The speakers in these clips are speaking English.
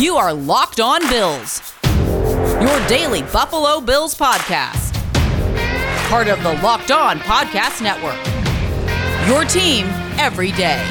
You are Locked On Bills, your daily Buffalo Bills podcast. Part of the Locked On Podcast Network. Your team every day.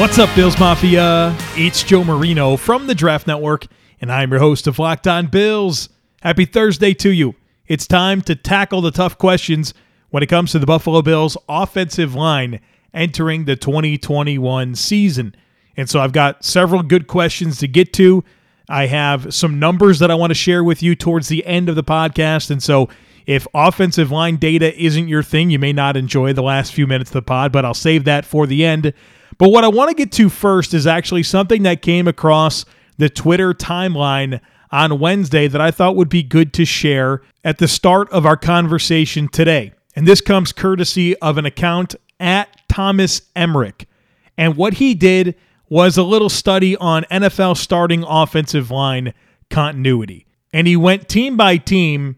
What's up, Bills Mafia? It's Joe Marino from the Draft Network, and I'm your host of Locked On Bills. Happy Thursday to you. It's time to tackle the tough questions when it comes to the Buffalo Bills offensive line entering the 2021 season. And so I've got several good questions to get to. I have some numbers that I want to share with you towards the end of the podcast. And so if offensive line data isn't your thing, you may not enjoy the last few minutes of the pod, but I'll save that for the end. But what I want to get to first is actually something that came across the Twitter timeline on Wednesday that I thought would be good to share at the start of our conversation today. And this comes courtesy of an account at Thomas Emmerich. And what he did was a little study on NFL starting offensive line continuity. And he went team by team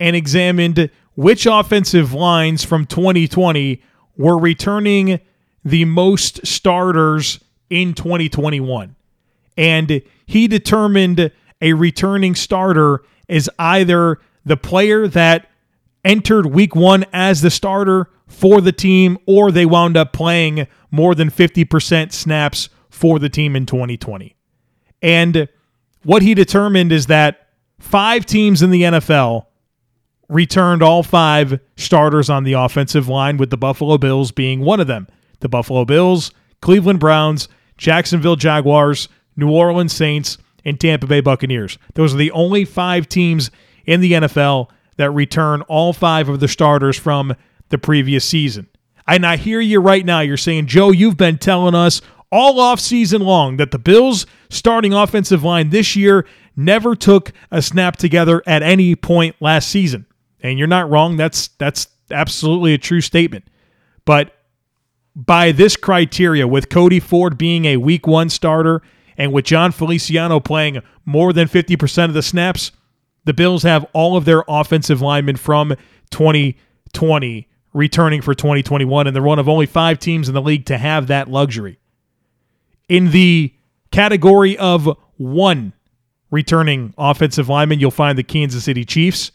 and examined which offensive lines from 2020 were returning the most starters in 2021. And he determined a returning starter is either the player that entered week one as the starter for the team or they wound up playing more than 50% snaps for the team in 2020. And what he determined is that five teams in the NFL returned all five starters on the offensive line, with the Buffalo Bills being one of them the Buffalo Bills, Cleveland Browns, Jacksonville Jaguars, New Orleans Saints, and Tampa Bay Buccaneers. Those are the only five teams in the NFL that return all five of the starters from the previous season. And I hear you right now. You're saying, Joe, you've been telling us all off season long that the Bills' starting offensive line this year never took a snap together at any point last season. And you're not wrong. That's that's absolutely a true statement. But by this criteria, with Cody Ford being a week one starter and with Jon Feliciano playing more than 50% of the snaps, the Bills have all of their offensive linemen from 2020 returning for 2021, and they're one of only five teams in the league to have that luxury. In the category of one returning offensive lineman, you'll find the Kansas City Chiefs.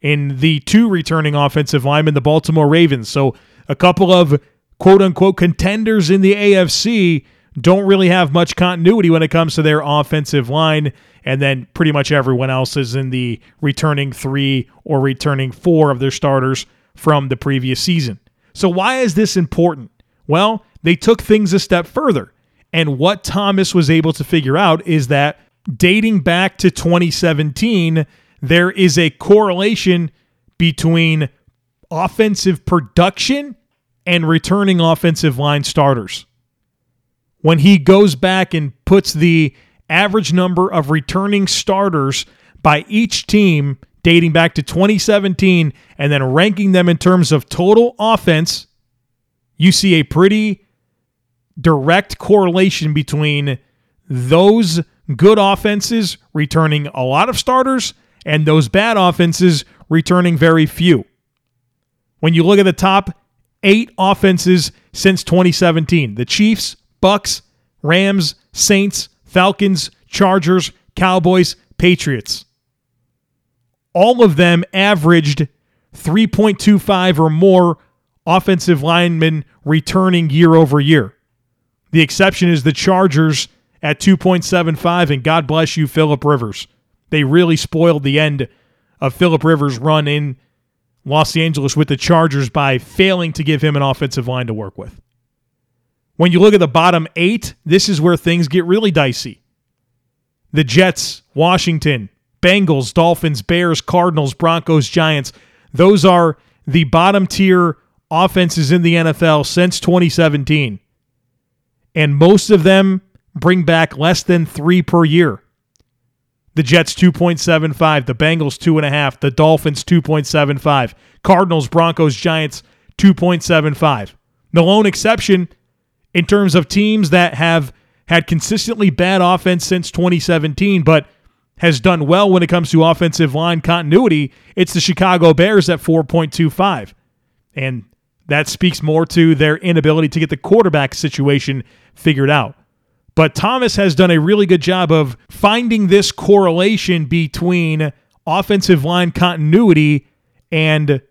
In the two returning offensive linemen, the Baltimore Ravens. So a couple of quote unquote contenders in the AFC don't really have much continuity when it comes to their offensive line. And then pretty much everyone else is in the returning three or returning four of their starters from the previous season. So, why is this important? Well, they took things a step further. And what Thomas was able to figure out is that dating back to 2017, there is a correlation between offensive production and returning offensive line starters. When he goes back and puts the average number of returning starters by each team dating back to 2017 and then ranking them in terms of total offense, you see a pretty direct correlation between those good offenses returning a lot of starters and those bad offenses returning very few. When you look at the top eight offenses since 2017 the Chiefs, Bucs, Rams, Saints, Falcons, Chargers, Cowboys, Patriots. All of them averaged 3.25 or more offensive linemen returning year over year. The exception is the Chargers at 2.75, and God bless you, Philip Rivers. They really spoiled the end of Philip Rivers' run in Los Angeles with the Chargers by failing to give him an offensive line to work with. When you look at the bottom eight, this is where things get really dicey. The Jets, Washington, Bengals, Dolphins, Bears, Cardinals, Broncos, Giants. Those are the bottom tier offenses in the NFL since 2017. And most of them bring back less than three per year. The Jets 2.75, the Bengals 2.5, the Dolphins 2.75, Cardinals, Broncos, Giants 2.75. The lone exception in terms of teams that have had consistently bad offense since 2017, but has done well when it comes to offensive line continuity, it's the Chicago Bears at 4.25. And that speaks more to their inability to get the quarterback situation figured out. But Thomas has done a really good job of finding this correlation between offensive line continuity and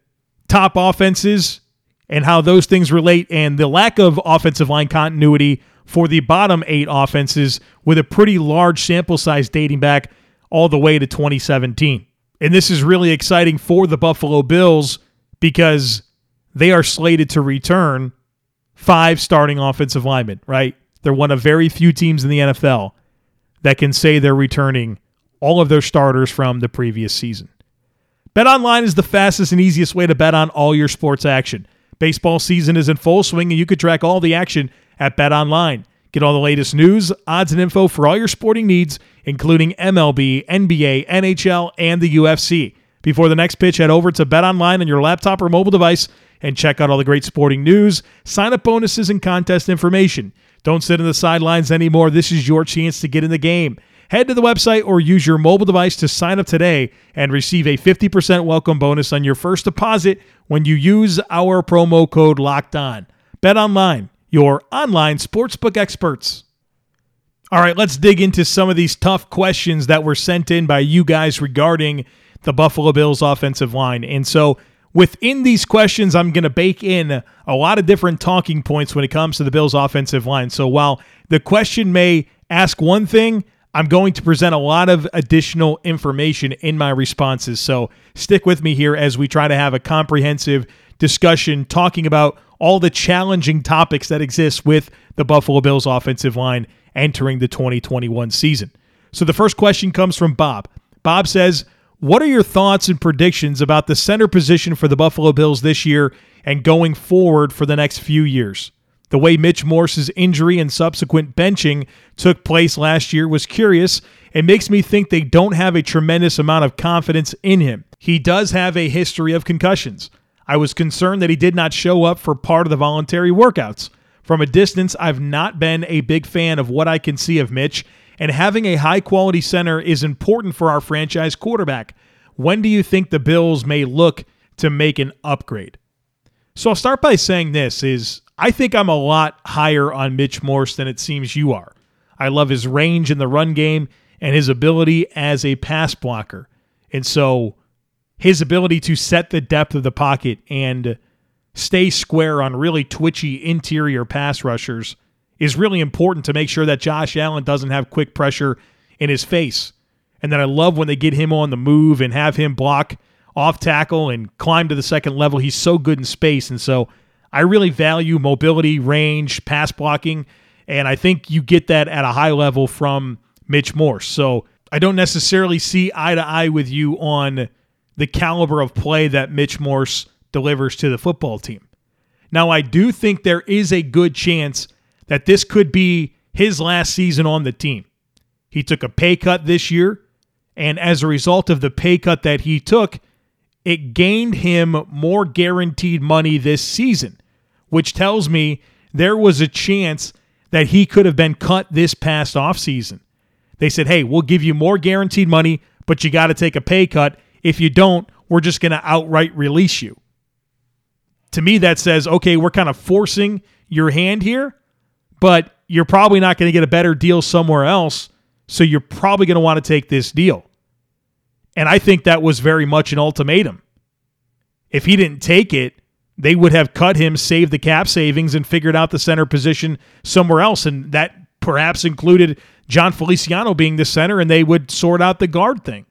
top offenses and how those things relate and the lack of offensive line continuity for the bottom eight offenses with a pretty large sample size dating back all the way to 2017. And this is really exciting for the Buffalo Bills because they are slated to return five starting offensive linemen, right? They're one of very few teams in the NFL that can say they're returning all of their starters from the previous season. Bet online is the fastest and easiest way to bet on all your sports action. Baseball season is in full swing and you can track all the action at Bet Online. Get all the latest news, odds, and info for all your sporting needs, including MLB, NBA, NHL, and the UFC. Before the next pitch, head over to Bet Online on your laptop or mobile device and check out all the great sporting news, sign up bonuses, and contest information. Don't sit in the sidelines anymore. This is your chance to get in the game. Head to the website or use your mobile device to sign up today and receive a 50% welcome bonus on your first deposit when you use our promo code Locked On. Bet online, your online sportsbook experts. All right, let's dig into some of these tough questions that were sent in by you guys regarding the Buffalo Bills offensive line. And so within these questions, I'm going to bake in a lot of different talking points when it comes to the Bills offensive line. So while the question may ask one thing, I'm going to present a lot of additional information in my responses. So stick with me here as we try to have a comprehensive discussion talking about all the challenging topics that exist with the Buffalo Bills offensive line entering the 2021 season. So the first question comes from Bob. Bob says, What are your thoughts and predictions about the center position for the Buffalo Bills this year and going forward for the next few years? The way Mitch Morse's injury and subsequent benching took place last year was curious. It makes me think they don't have a tremendous amount of confidence in him. He does have a history of concussions. I was concerned that he did not show up for part of the voluntary workouts. From a distance, I've not been a big fan of what I can see of Mitch, and having a high quality center is important for our franchise quarterback. When do you think the Bills may look to make an upgrade? So I'll start by saying this is I think I'm a lot higher on Mitch Morse than it seems you are. I love his range in the run game and his ability as a pass blocker. And so his ability to set the depth of the pocket and stay square on really twitchy interior pass rushers is really important to make sure that Josh Allen doesn't have quick pressure in his face. And then I love when they get him on the move and have him block off tackle and climb to the second level. He's so good in space. And so I really value mobility, range, pass blocking, and I think you get that at a high level from Mitch Morse. So I don't necessarily see eye to eye with you on the caliber of play that Mitch Morse delivers to the football team. Now, I do think there is a good chance that this could be his last season on the team. He took a pay cut this year, and as a result of the pay cut that he took, it gained him more guaranteed money this season which tells me there was a chance that he could have been cut this past offseason. They said, hey, we'll give you more guaranteed money, but you got to take a pay cut. If you don't, we're just going to outright release you. To me, that says, okay, we're kind of forcing your hand here, but you're probably not going to get a better deal somewhere else. So you're probably going to want to take this deal. And I think that was very much an ultimatum. If he didn't take it, they would have cut him, saved the cap savings, and figured out the center position somewhere else. And that perhaps included Jon Feliciano being the center, and they would sort out the guard thing.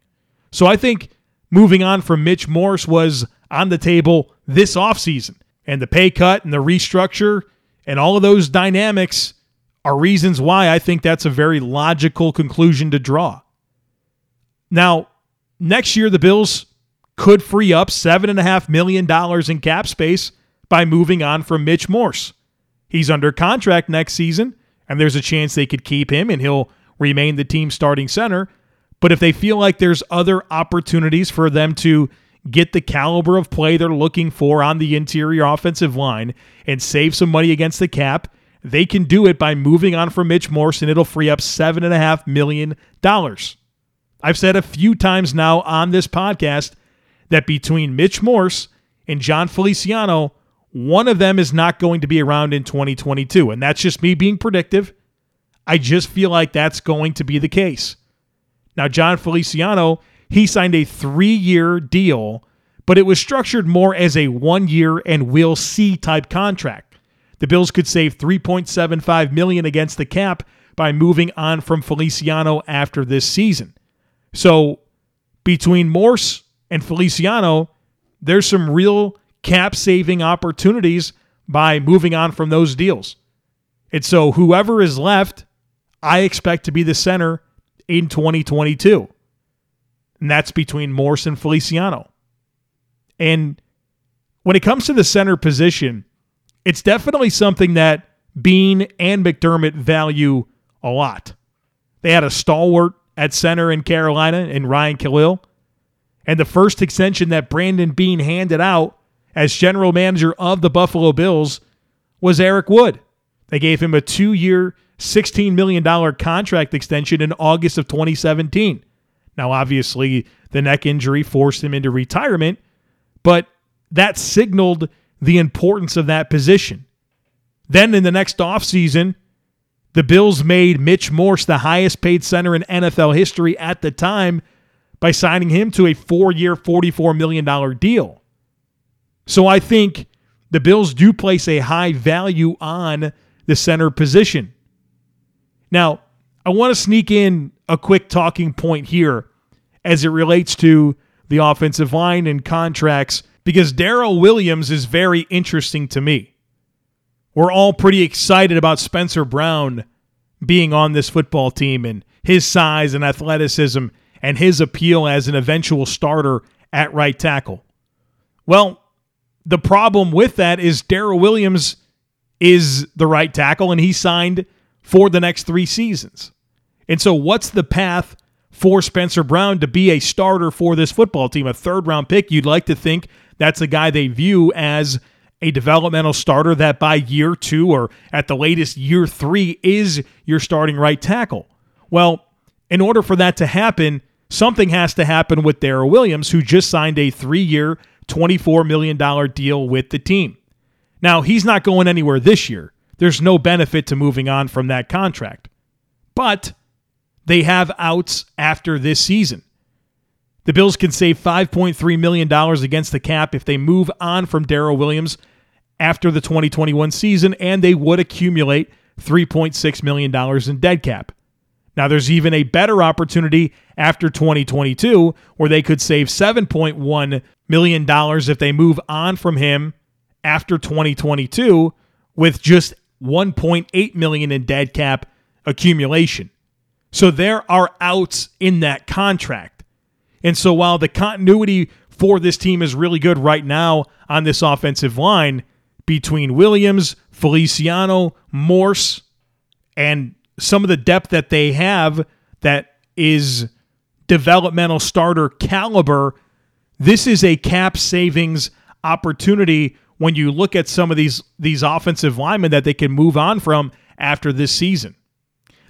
So I think moving on from Mitch Morse was on the table this offseason. And the pay cut and the restructure and all of those dynamics are reasons why I think that's a very logical conclusion to draw. Now, next year, the Bills could free up $7.5 million in cap space by moving on from Mitch Morse. He's under contract next season, and there's a chance they could keep him and he'll remain the team starting center. But if they feel like there's other opportunities for them to get the caliber of play they're looking for on the interior offensive line and save some money against the cap, they can do it by moving on from Mitch Morse, and it'll free up $7.5 million. I've said a few times now on this podcast that between Mitch Morse and Jon Feliciano, one of them is not going to be around in 2022. And that's just me being predictive. I just feel like that's going to be the case. Now, Jon Feliciano, he signed a three year deal, but it was structured more as a one year and we'll see type contract. The Bills could save 3.75 million against the cap by moving on from Feliciano after this season. So between Morse and Feliciano, there's some real cap saving opportunities by moving on from those deals. And so whoever is left, I expect to be the center in 2022. And that's between Morse and Feliciano. And when it comes to the center position, it's definitely something that Beane and McDermott value a lot. They had a stalwart at center in Carolina in Ryan Kalil. And the first extension that Brandon Beane handed out as general manager of the Buffalo Bills was Eric Wood. They gave him a two year, $16 million contract extension in August of 2017. Now, obviously, the neck injury forced him into retirement, but that signaled the importance of that position. Then in the next offseason, the Bills made Mitch Morse the highest paid center in NFL history at the time by signing him to a four year, $44 million deal. So I think the Bills do place a high value on the center position. Now, I want to sneak in a quick talking point here as it relates to the offensive line and contracts because Daryl Williams is very interesting to me. We're all pretty excited about Spencer Brown being on this football team and his size and athleticism and his appeal as an eventual starter at right tackle. Well, the problem with that is Daryl Williams is the right tackle and he signed for the next three seasons. And so, what's the path for Spencer Brown to be a starter for this football team? A third round pick, you'd like to think that's a guy they view as a developmental starter that by year two or at the latest year three is your starting right tackle. Well, in order for that to happen, something has to happen with Daryl Williams, who just signed a three year, $24 million deal with the team. Now, he's not going anywhere this year. There's no benefit to moving on from that contract. But they have outs after this season. The Bills can save $5.3 million against the cap if they move on from Daryl Williams after the 2021 season, and they would accumulate $3.6 million in dead cap. Now, there's even a better opportunity after 2022 where they could save $7.1 million if they move on from him after 2022 with just 1.8 million in dead cap accumulation. So there are outs in that contract. And so while the continuity for this team is really good right now on this offensive line between Williams, Feliciano, Morse, and some of the depth that they have that is developmental starter caliber, this is a cap savings opportunity when you look at some of these these offensive linemen that they can move on from after this season.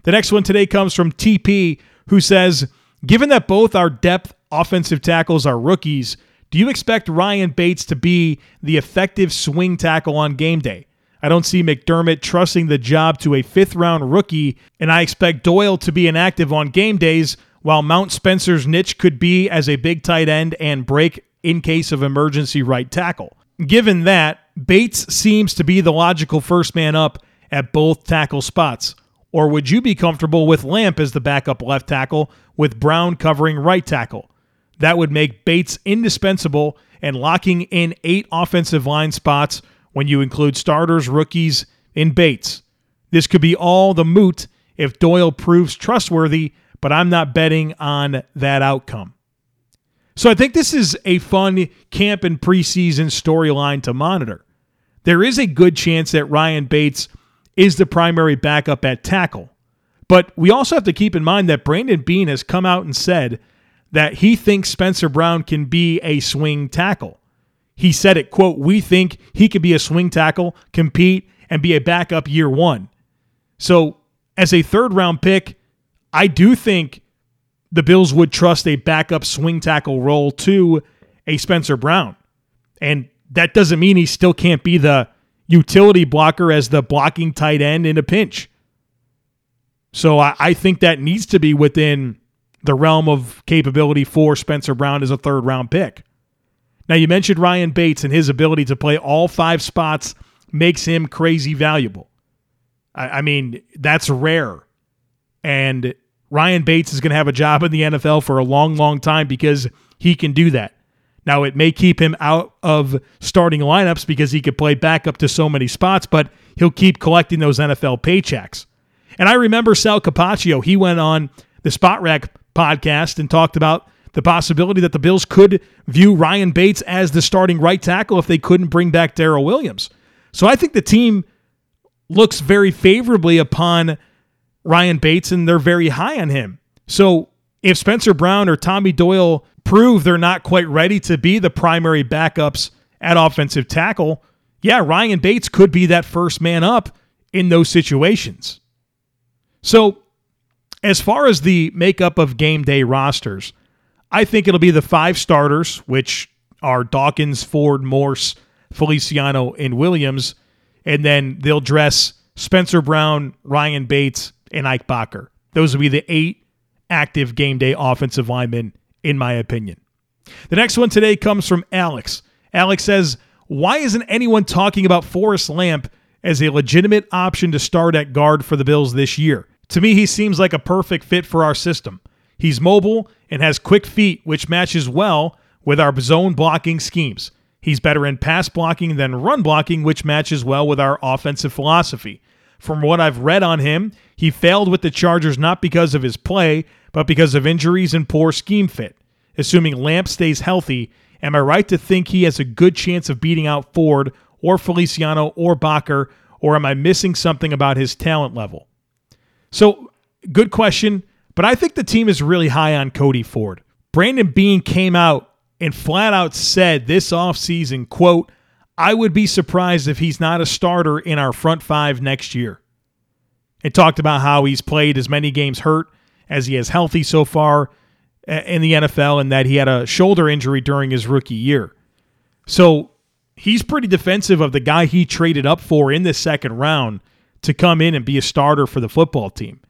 The next one today comes from TP who says, "Given that both our depth offensive tackles are rookies, do you expect Ryan Bates to be the effective swing tackle on game day? I don't see McDermott trusting the job to a fifth round rookie, and I expect Doyle to be inactive on game days, while Mount Spencer's niche could be as a big tight end and break in case of emergency right tackle. Given that, Bates seems to be the logical first man up at both tackle spots. Or would you be comfortable with Lamp as the backup left tackle with Brown covering right tackle? That would make Bates indispensable and locking in eight offensive line spots when you include starters, rookies, and Bates. This could be all the moot if Doyle proves trustworthy, but I'm not betting on that outcome. So I think this is a fun camp and preseason storyline to monitor. There is a good chance that Ryan Bates is the primary backup at tackle. But we also have to keep in mind that Brandon Beane has come out and said that he thinks Spencer Brown can be a swing tackle. He said it, quote, we think he could be a swing tackle, compete, and be a backup year one. So, as a third round pick, I do think the Bills would trust a backup swing tackle role to a Spencer Brown. And that doesn't mean he still can't be the utility blocker as the blocking tight end in a pinch. So I, I think that needs to be within the realm of capability for Spencer Brown as a third round pick. Now, you mentioned Ryan Bates and his ability to play all five spots makes him crazy valuable. I, I mean, that's rare. And Ryan Bates is going to have a job in the NFL for a long, long time because he can do that. Now, it may keep him out of starting lineups because he could play backup to so many spots, but he'll keep collecting those NFL paychecks. And I remember Sal Capaccio, he went on the Spotrac podcast and talked about the possibility that the Bills could view Ryan Bates as the starting right tackle if they couldn't bring back Daryl Williams. So I think the team looks very favorably upon Ryan Bates and they're very high on him. So if Spencer Brown or Tommy Doyle prove they're not quite ready to be the primary backups at offensive tackle, yeah, Ryan Bates could be that first man up in those situations. So, as far as the makeup of game day rosters, I think it'll be the five starters, which are Dawkins, Ford, Morse, Feliciano, and Williams. And then they'll dress Spencer Brown, Ryan Bates, and Ike Boettger. Those will be the eight active game day offensive linemen, in my opinion. The next one today comes from Alex. Alex says, Why isn't anyone talking about Forrest Lamp as a legitimate option to start at guard for the Bills this year? To me, he seems like a perfect fit for our system. He's mobile and has quick feet, which matches well with our zone blocking schemes. He's better in pass blocking than run blocking, which matches well with our offensive philosophy. From what I've read on him, he failed with the Chargers not because of his play, but because of injuries and poor scheme fit. Assuming Lamp stays healthy, am I right to think he has a good chance of beating out Ford or Feliciano or Boettger, or am I missing something about his talent level? So, good question. But I think the team is really high on Cody Ford. Brandon Beane came out and flat out said this offseason, quote, I would be surprised if he's not a starter in our front five next year. It talked about how he's played as many games hurt as he has healthy so far uh, in the NFL and that he had a shoulder injury during his rookie year. So he's pretty defensive of the guy he traded up for in the second round to come in and be a starter for the football team.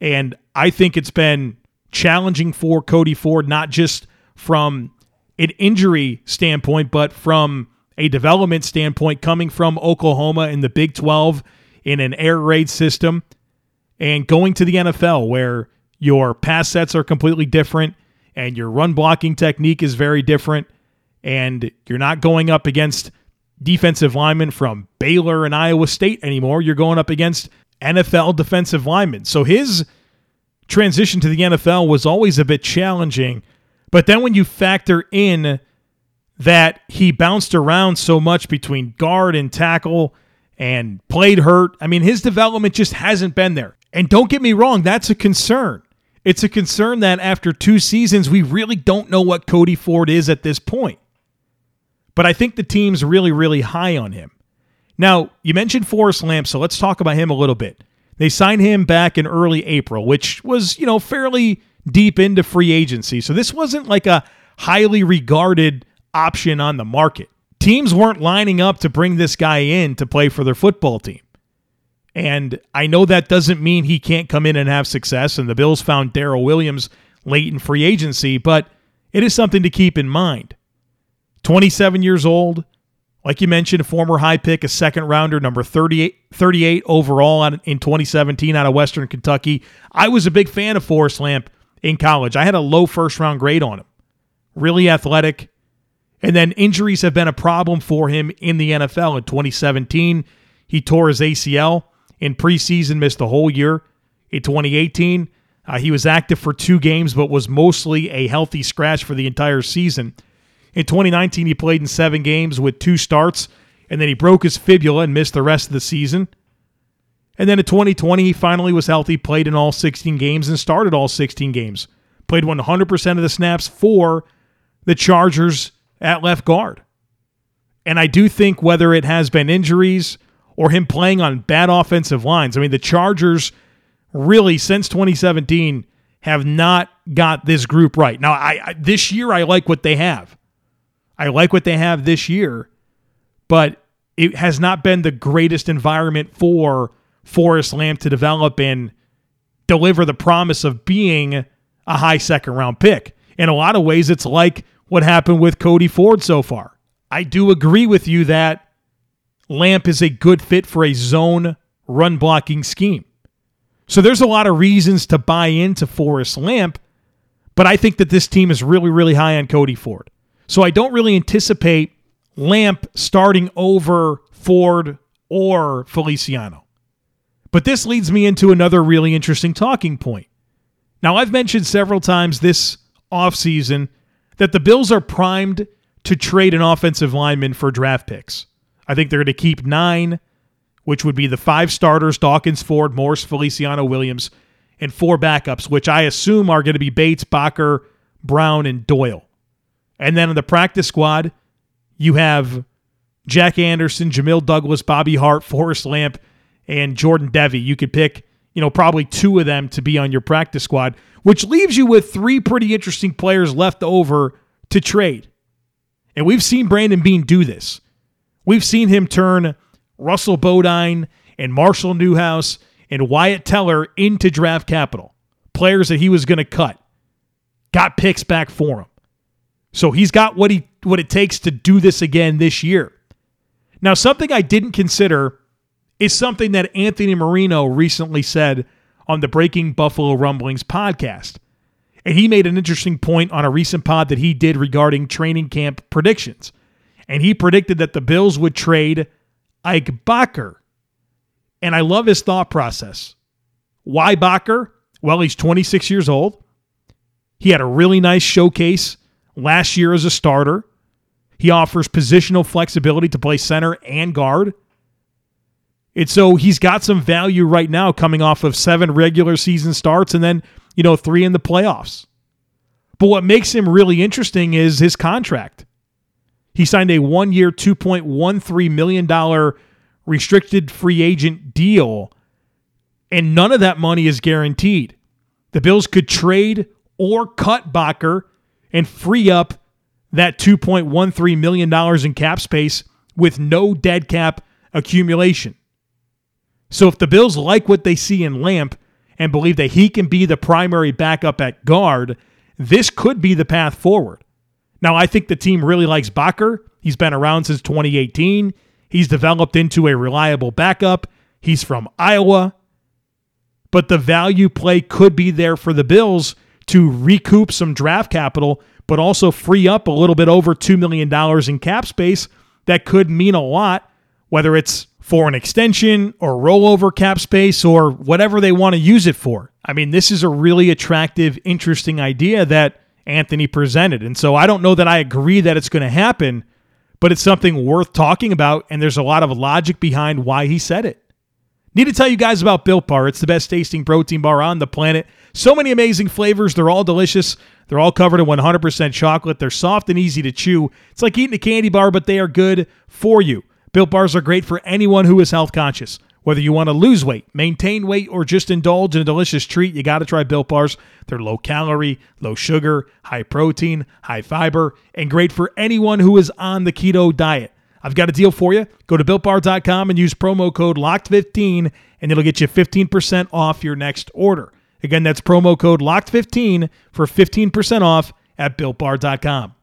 And I think it's been challenging for Cody Ford, not just from an injury standpoint, but from a development standpoint, coming from Oklahoma in the Big 12 in an air raid system and going to the NFL where your pass sets are completely different and your run blocking technique is very different and you're not going up against defensive linemen from Baylor and Iowa State anymore. You're going up against NFL defensive lineman. So his transition to the NFL was always a bit challenging. But then when you factor in that he bounced around so much between guard and tackle and played hurt, I mean, his development just hasn't been there. And don't get me wrong, that's a concern. It's a concern that after two seasons, we really don't know what Cody Ford is at this point. But I think the team's really, really high on him. Now, you mentioned Forrest Lamp, so let's talk about him a little bit. They signed him back in early April, which was, you know, fairly deep into free agency. So this wasn't like a highly regarded option on the market. Teams weren't lining up to bring this guy in to play for their football team. And I know that doesn't mean he can't come in and have success. And the Bills found Daryl Williams late in free agency, but it is something to keep in mind. 27 years old, like you mentioned, a former high pick, a second rounder, number 38, 38 overall in 2017 out of Western Kentucky. I was a big fan of Forrest Lamp in college. I had a low first round grade on him. Really athletic. And then injuries have been a problem for him in the NFL. In 2017, he tore his ACL in preseason, missed the whole year. In 2018, uh, he was active for two games, but was mostly a healthy scratch for the entire season. In 2019, he played in seven games with two starts, and then he broke his fibula and missed the rest of the season. And then in 2020, he finally was healthy, played in all 16 games, and started all 16 games. Played 100% of the snaps for the Chargers at left guard. And I do think whether it has been injuries or him playing on bad offensive lines, I mean, the Chargers really, since 2017, have not got this group right. Now, I, I this year I like what they have. I like what they have this year, but it has not been the greatest environment for Forrest Lamp to develop and deliver the promise of being a high second round pick. In a lot of ways, it's like what happened with Cody Ford so far. I do agree with you that Lamp is a good fit for a zone run blocking scheme. So there's a lot of reasons to buy into Forrest Lamp, but I think that this team is really, really high on Cody Ford. So I don't really anticipate Lamp starting over Ford or Feliciano. But this leads me into another really interesting talking point. Now, I've mentioned several times this offseason that the Bills are primed to trade an offensive lineman for draft picks. I think they're going to keep nine, which would be the five starters Dawkins, Ford, Morse, Feliciano, Williams, and four backups, which I assume are going to be Bates, Boettger, Brown, and Doyle. And then in the practice squad, you have Jack Anderson, Jamil Douglas, Bobby Hart, Forrest Lamp, and Jordan Devey. You could pick, you know, probably two of them to be on your practice squad, which leaves you with three pretty interesting players left over to trade. And we've seen Brandon Beane do this. We've seen him turn Russell Bodine and Marshall Newhouse and Wyatt Teller into draft capital, players that he was going to cut. Got picks back for him. So he's got what he what it takes to do this again this year. Now, something I didn't consider is something that Anthony Marino recently said on the Breaking Buffalo Rumblings podcast. And he made an interesting point on a recent pod that he did regarding training camp predictions. And he predicted that the Bills would trade Ike Boettger. And I love his thought process. Why Boettger? Well, he's 26 years old. He had a really nice showcase last year as a starter. He offers positional flexibility to play center and guard. And so he's got some value right now coming off of seven regular season starts and then, you know, three in the playoffs. But what makes him really interesting is his contract. He signed a one year, $2.13 million restricted free agent deal, and none of that money is guaranteed. The Bills could trade or cut Boettger and free up that $2.13 million in cap space with no dead cap accumulation. So if the Bills like what they see in Lamp and believe that he can be the primary backup at guard, this could be the path forward. Now, I think the team really likes Boettger. He's been around since 2018. He's developed into a reliable backup. He's from Iowa. But the value play could be there for the Bills to recoup some draft capital, but also free up a little bit over $2 million in cap space. That could mean a lot, whether it's for an extension or rollover cap space or whatever they want to use it for. I mean, this is a really attractive, interesting idea that Anthony presented. And so I don't know that I agree that it's going to happen, but it's something worth talking about. And there's a lot of logic behind why he said it. Need to tell you guys about Built Bar. It's the best tasting protein bar on the planet. So many amazing flavors. They're all delicious. They're all covered in 100% chocolate. They're soft and easy to chew. It's like eating a candy bar, but they are good for you. Built bars are great for anyone who is health conscious. Whether you want to lose weight, maintain weight, or just indulge in a delicious treat, you got to try Built Bars. They're low calorie, low sugar, high protein, high fiber, and great for anyone who is on the keto diet. I've got a deal for you. Go to builtbar.com and use promo code LOCKED15 and it'll get you 15% off your next order. Again, that's promo code LOCKED15 for 15% off at builtbar.com.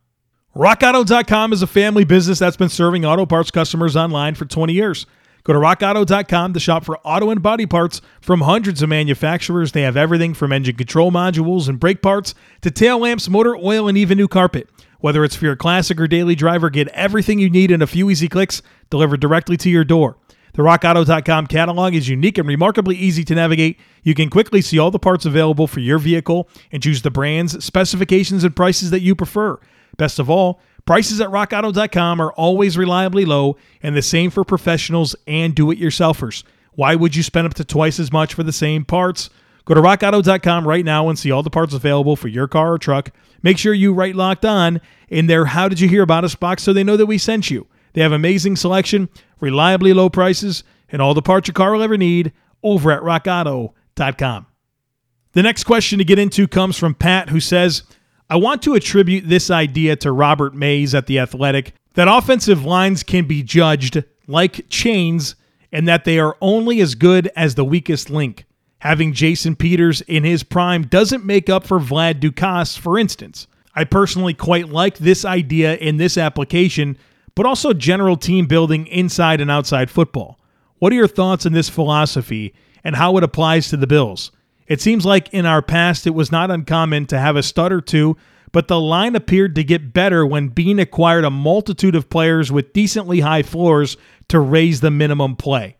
RockAuto.com is a family business that's been serving auto parts customers online for 20 years. Go to rockauto.com to shop for auto and body parts from hundreds of manufacturers. They have everything from engine control modules and brake parts to tail lamps, motor oil, and even new carpet. Whether it's for your classic or daily driver, get everything you need in a few easy clicks delivered directly to your door. The rockauto.com catalog is unique and remarkably easy to navigate. You can quickly see all the parts available for your vehicle and choose the brands, specifications, and prices that you prefer. Best of all, prices at rockauto.com are always reliably low and the same for professionals and do it yourselfers. Why would you spend up to twice as much for the same parts? Go to rockauto.com right now and see all the parts available for your car or truck. Make sure you write locked on in their How Did You Hear About Us box so they know that we sent you. They have amazing selection, reliably low prices, and all the parts your car will ever need over at rockauto.com. The next question to get into comes from Pat, who says, I want to attribute this idea to Robert Mays at The Athletic. that offensive lines can be judged like chains and that they are only as good as the weakest link. Having Jason Peters in his prime doesn't make up for Vlad Ducasse, for instance. I personally quite like this idea in this application, but also general team building inside and outside football. What are your thoughts on this philosophy and how it applies to the Bills? It seems like in our past it was not uncommon to have a stud or two, but the line appeared to get better when Beane acquired a multitude of players with decently high floors to raise the minimum play.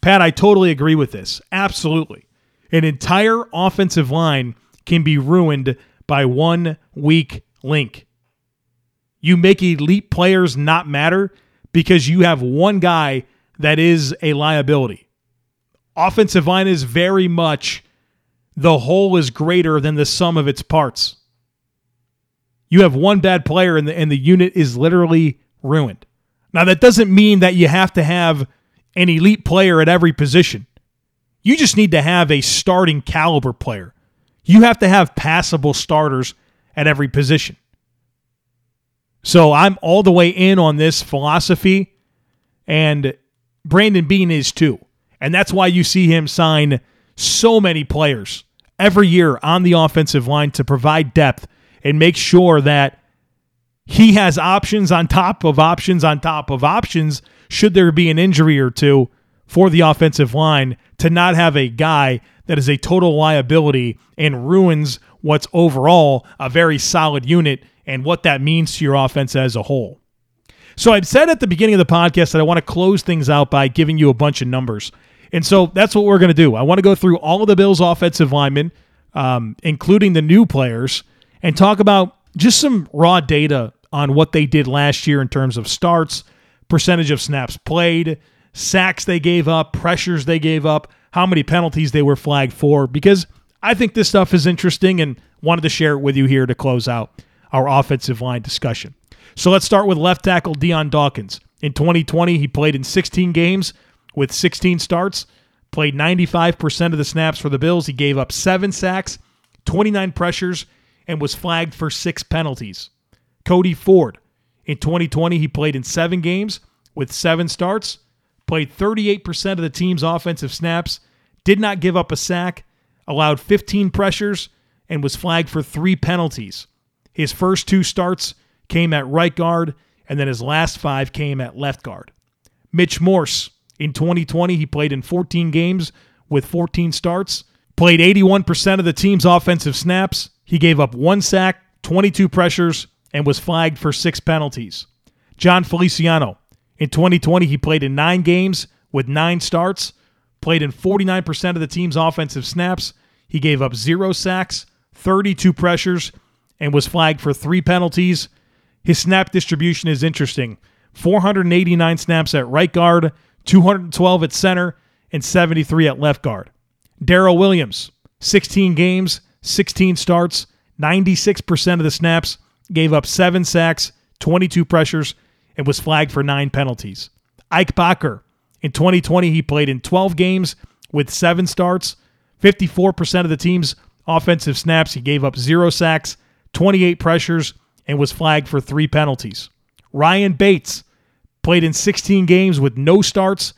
Pat, I totally agree with this. Absolutely. An entire offensive line can be ruined by one weak link. You make elite players not matter because you have one guy that is a liability. Offensive line is very much the whole is greater than the sum of its parts. You have one bad player and the, and the unit is literally ruined. Now, that doesn't mean that you have to have an elite player at every position. You just need to have a starting caliber player. You have to have passable starters at every position. So I'm all the way in on this philosophy, and Brandon Beane is too. And that's why you see him sign so many players every year on the offensive line to provide depth and make sure that he has options on top of options on top of options should there be an injury or two for the offensive line to not have a guy that is a total liability and ruins what's overall a very solid unit and what that means to your offense as a whole. So I've said at the beginning of the podcast that I want to close things out by giving you a bunch of numbers. And so that's what we're going to do. I want to go through all of the Bills' offensive linemen, um, including the new players, and talk about just some raw data on what they did last year in terms of starts, percentage of snaps played, sacks they gave up, pressures they gave up, how many penalties they were flagged for, because I think this stuff is interesting and wanted to share it with you here to close out our offensive line discussion. So let's start with left tackle Dion Dawkins. In 2020, he played in 16 games with 16 starts, played 95% of the snaps for the Bills. He gave up seven sacks, 29 pressures, and was flagged for six penalties. Cody Ford. In 2020, he played in seven games with seven starts, played 38% of the team's offensive snaps, did not give up a sack, allowed 15 pressures, and was flagged for three penalties. His first two starts came at right guard, and then his last five came at left guard. Mitch Morse. In 2020, he played in 14 games with 14 starts, played 81% of the team's offensive snaps. He gave up one sack, 22 pressures, and was flagged for six penalties. Jon Feliciano. In 2020, he played in nine games with nine starts, played in 49% of the team's offensive snaps. He gave up zero sacks, 32 pressures, and was flagged for three penalties. His snap distribution is interesting 489 snaps at right guard, 212 at center, and 73 at left guard. Daryl Williams, 16 games, 16 starts, 96% of the snaps, gave up seven sacks, 22 pressures, and was flagged for nine penalties. Ike Boettger, in 2020, he played in 12 games with seven starts, 54% of the team's offensive snaps. He gave up zero sacks, 28 pressures, and was flagged for three penalties. Ryan Bates played in 16 games with no starts,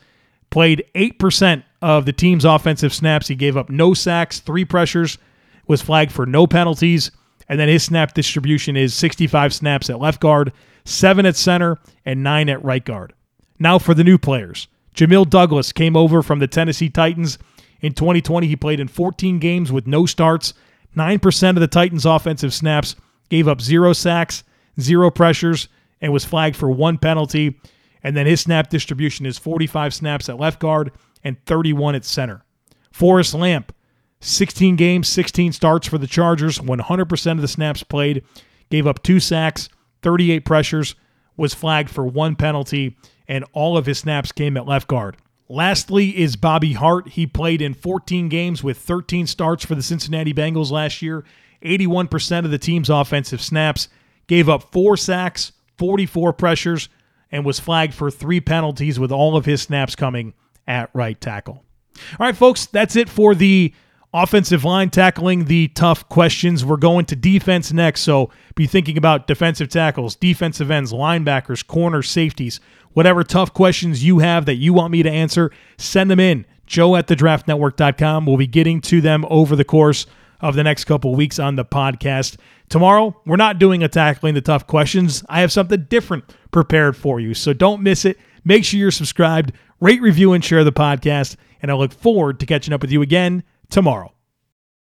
played 8% of the team's offensive snaps. He gave up no sacks, three pressures, was flagged for no penalties, and then his snap distribution is 65 snaps at left guard, seven at center, and nine at right guard. Now for the new players. Jamil Douglas came over from the Tennessee Titans. In 2020, he played in 14 games with no starts, 9% of the Titans' offensive snaps, gave up zero sacks, zero pressures, and was flagged for one penalty. And then his snap distribution is 45 snaps at left guard and 31 at center. Forrest Lamp, 16 games, 16 starts for the Chargers, 100% of the snaps played, gave up two sacks, 38 pressures, was flagged for one penalty, and all of his snaps came at left guard. Lastly is Bobby Hart. He played in 14 games with 13 starts for the Cincinnati Bengals last year, 81% of the team's offensive snaps, gave up four sacks, 44 pressures, and was flagged for three penalties with all of his snaps coming at right tackle. All right, folks, that's it for the offensive line tackling the tough questions. We're going to defense next, so be thinking about defensive tackles, defensive ends, linebackers, corners, safeties, whatever tough questions you have that you want me to answer, send them in. Joe at thedraftnetwork.com. We'll be getting to them over the course of the next couple weeks on the podcast. Tomorrow, we're not doing a tackling the tough questions. I have something different prepared for you, so don't miss it. Make sure you're subscribed, rate, review, and share the podcast. And I look forward to catching up with you again tomorrow.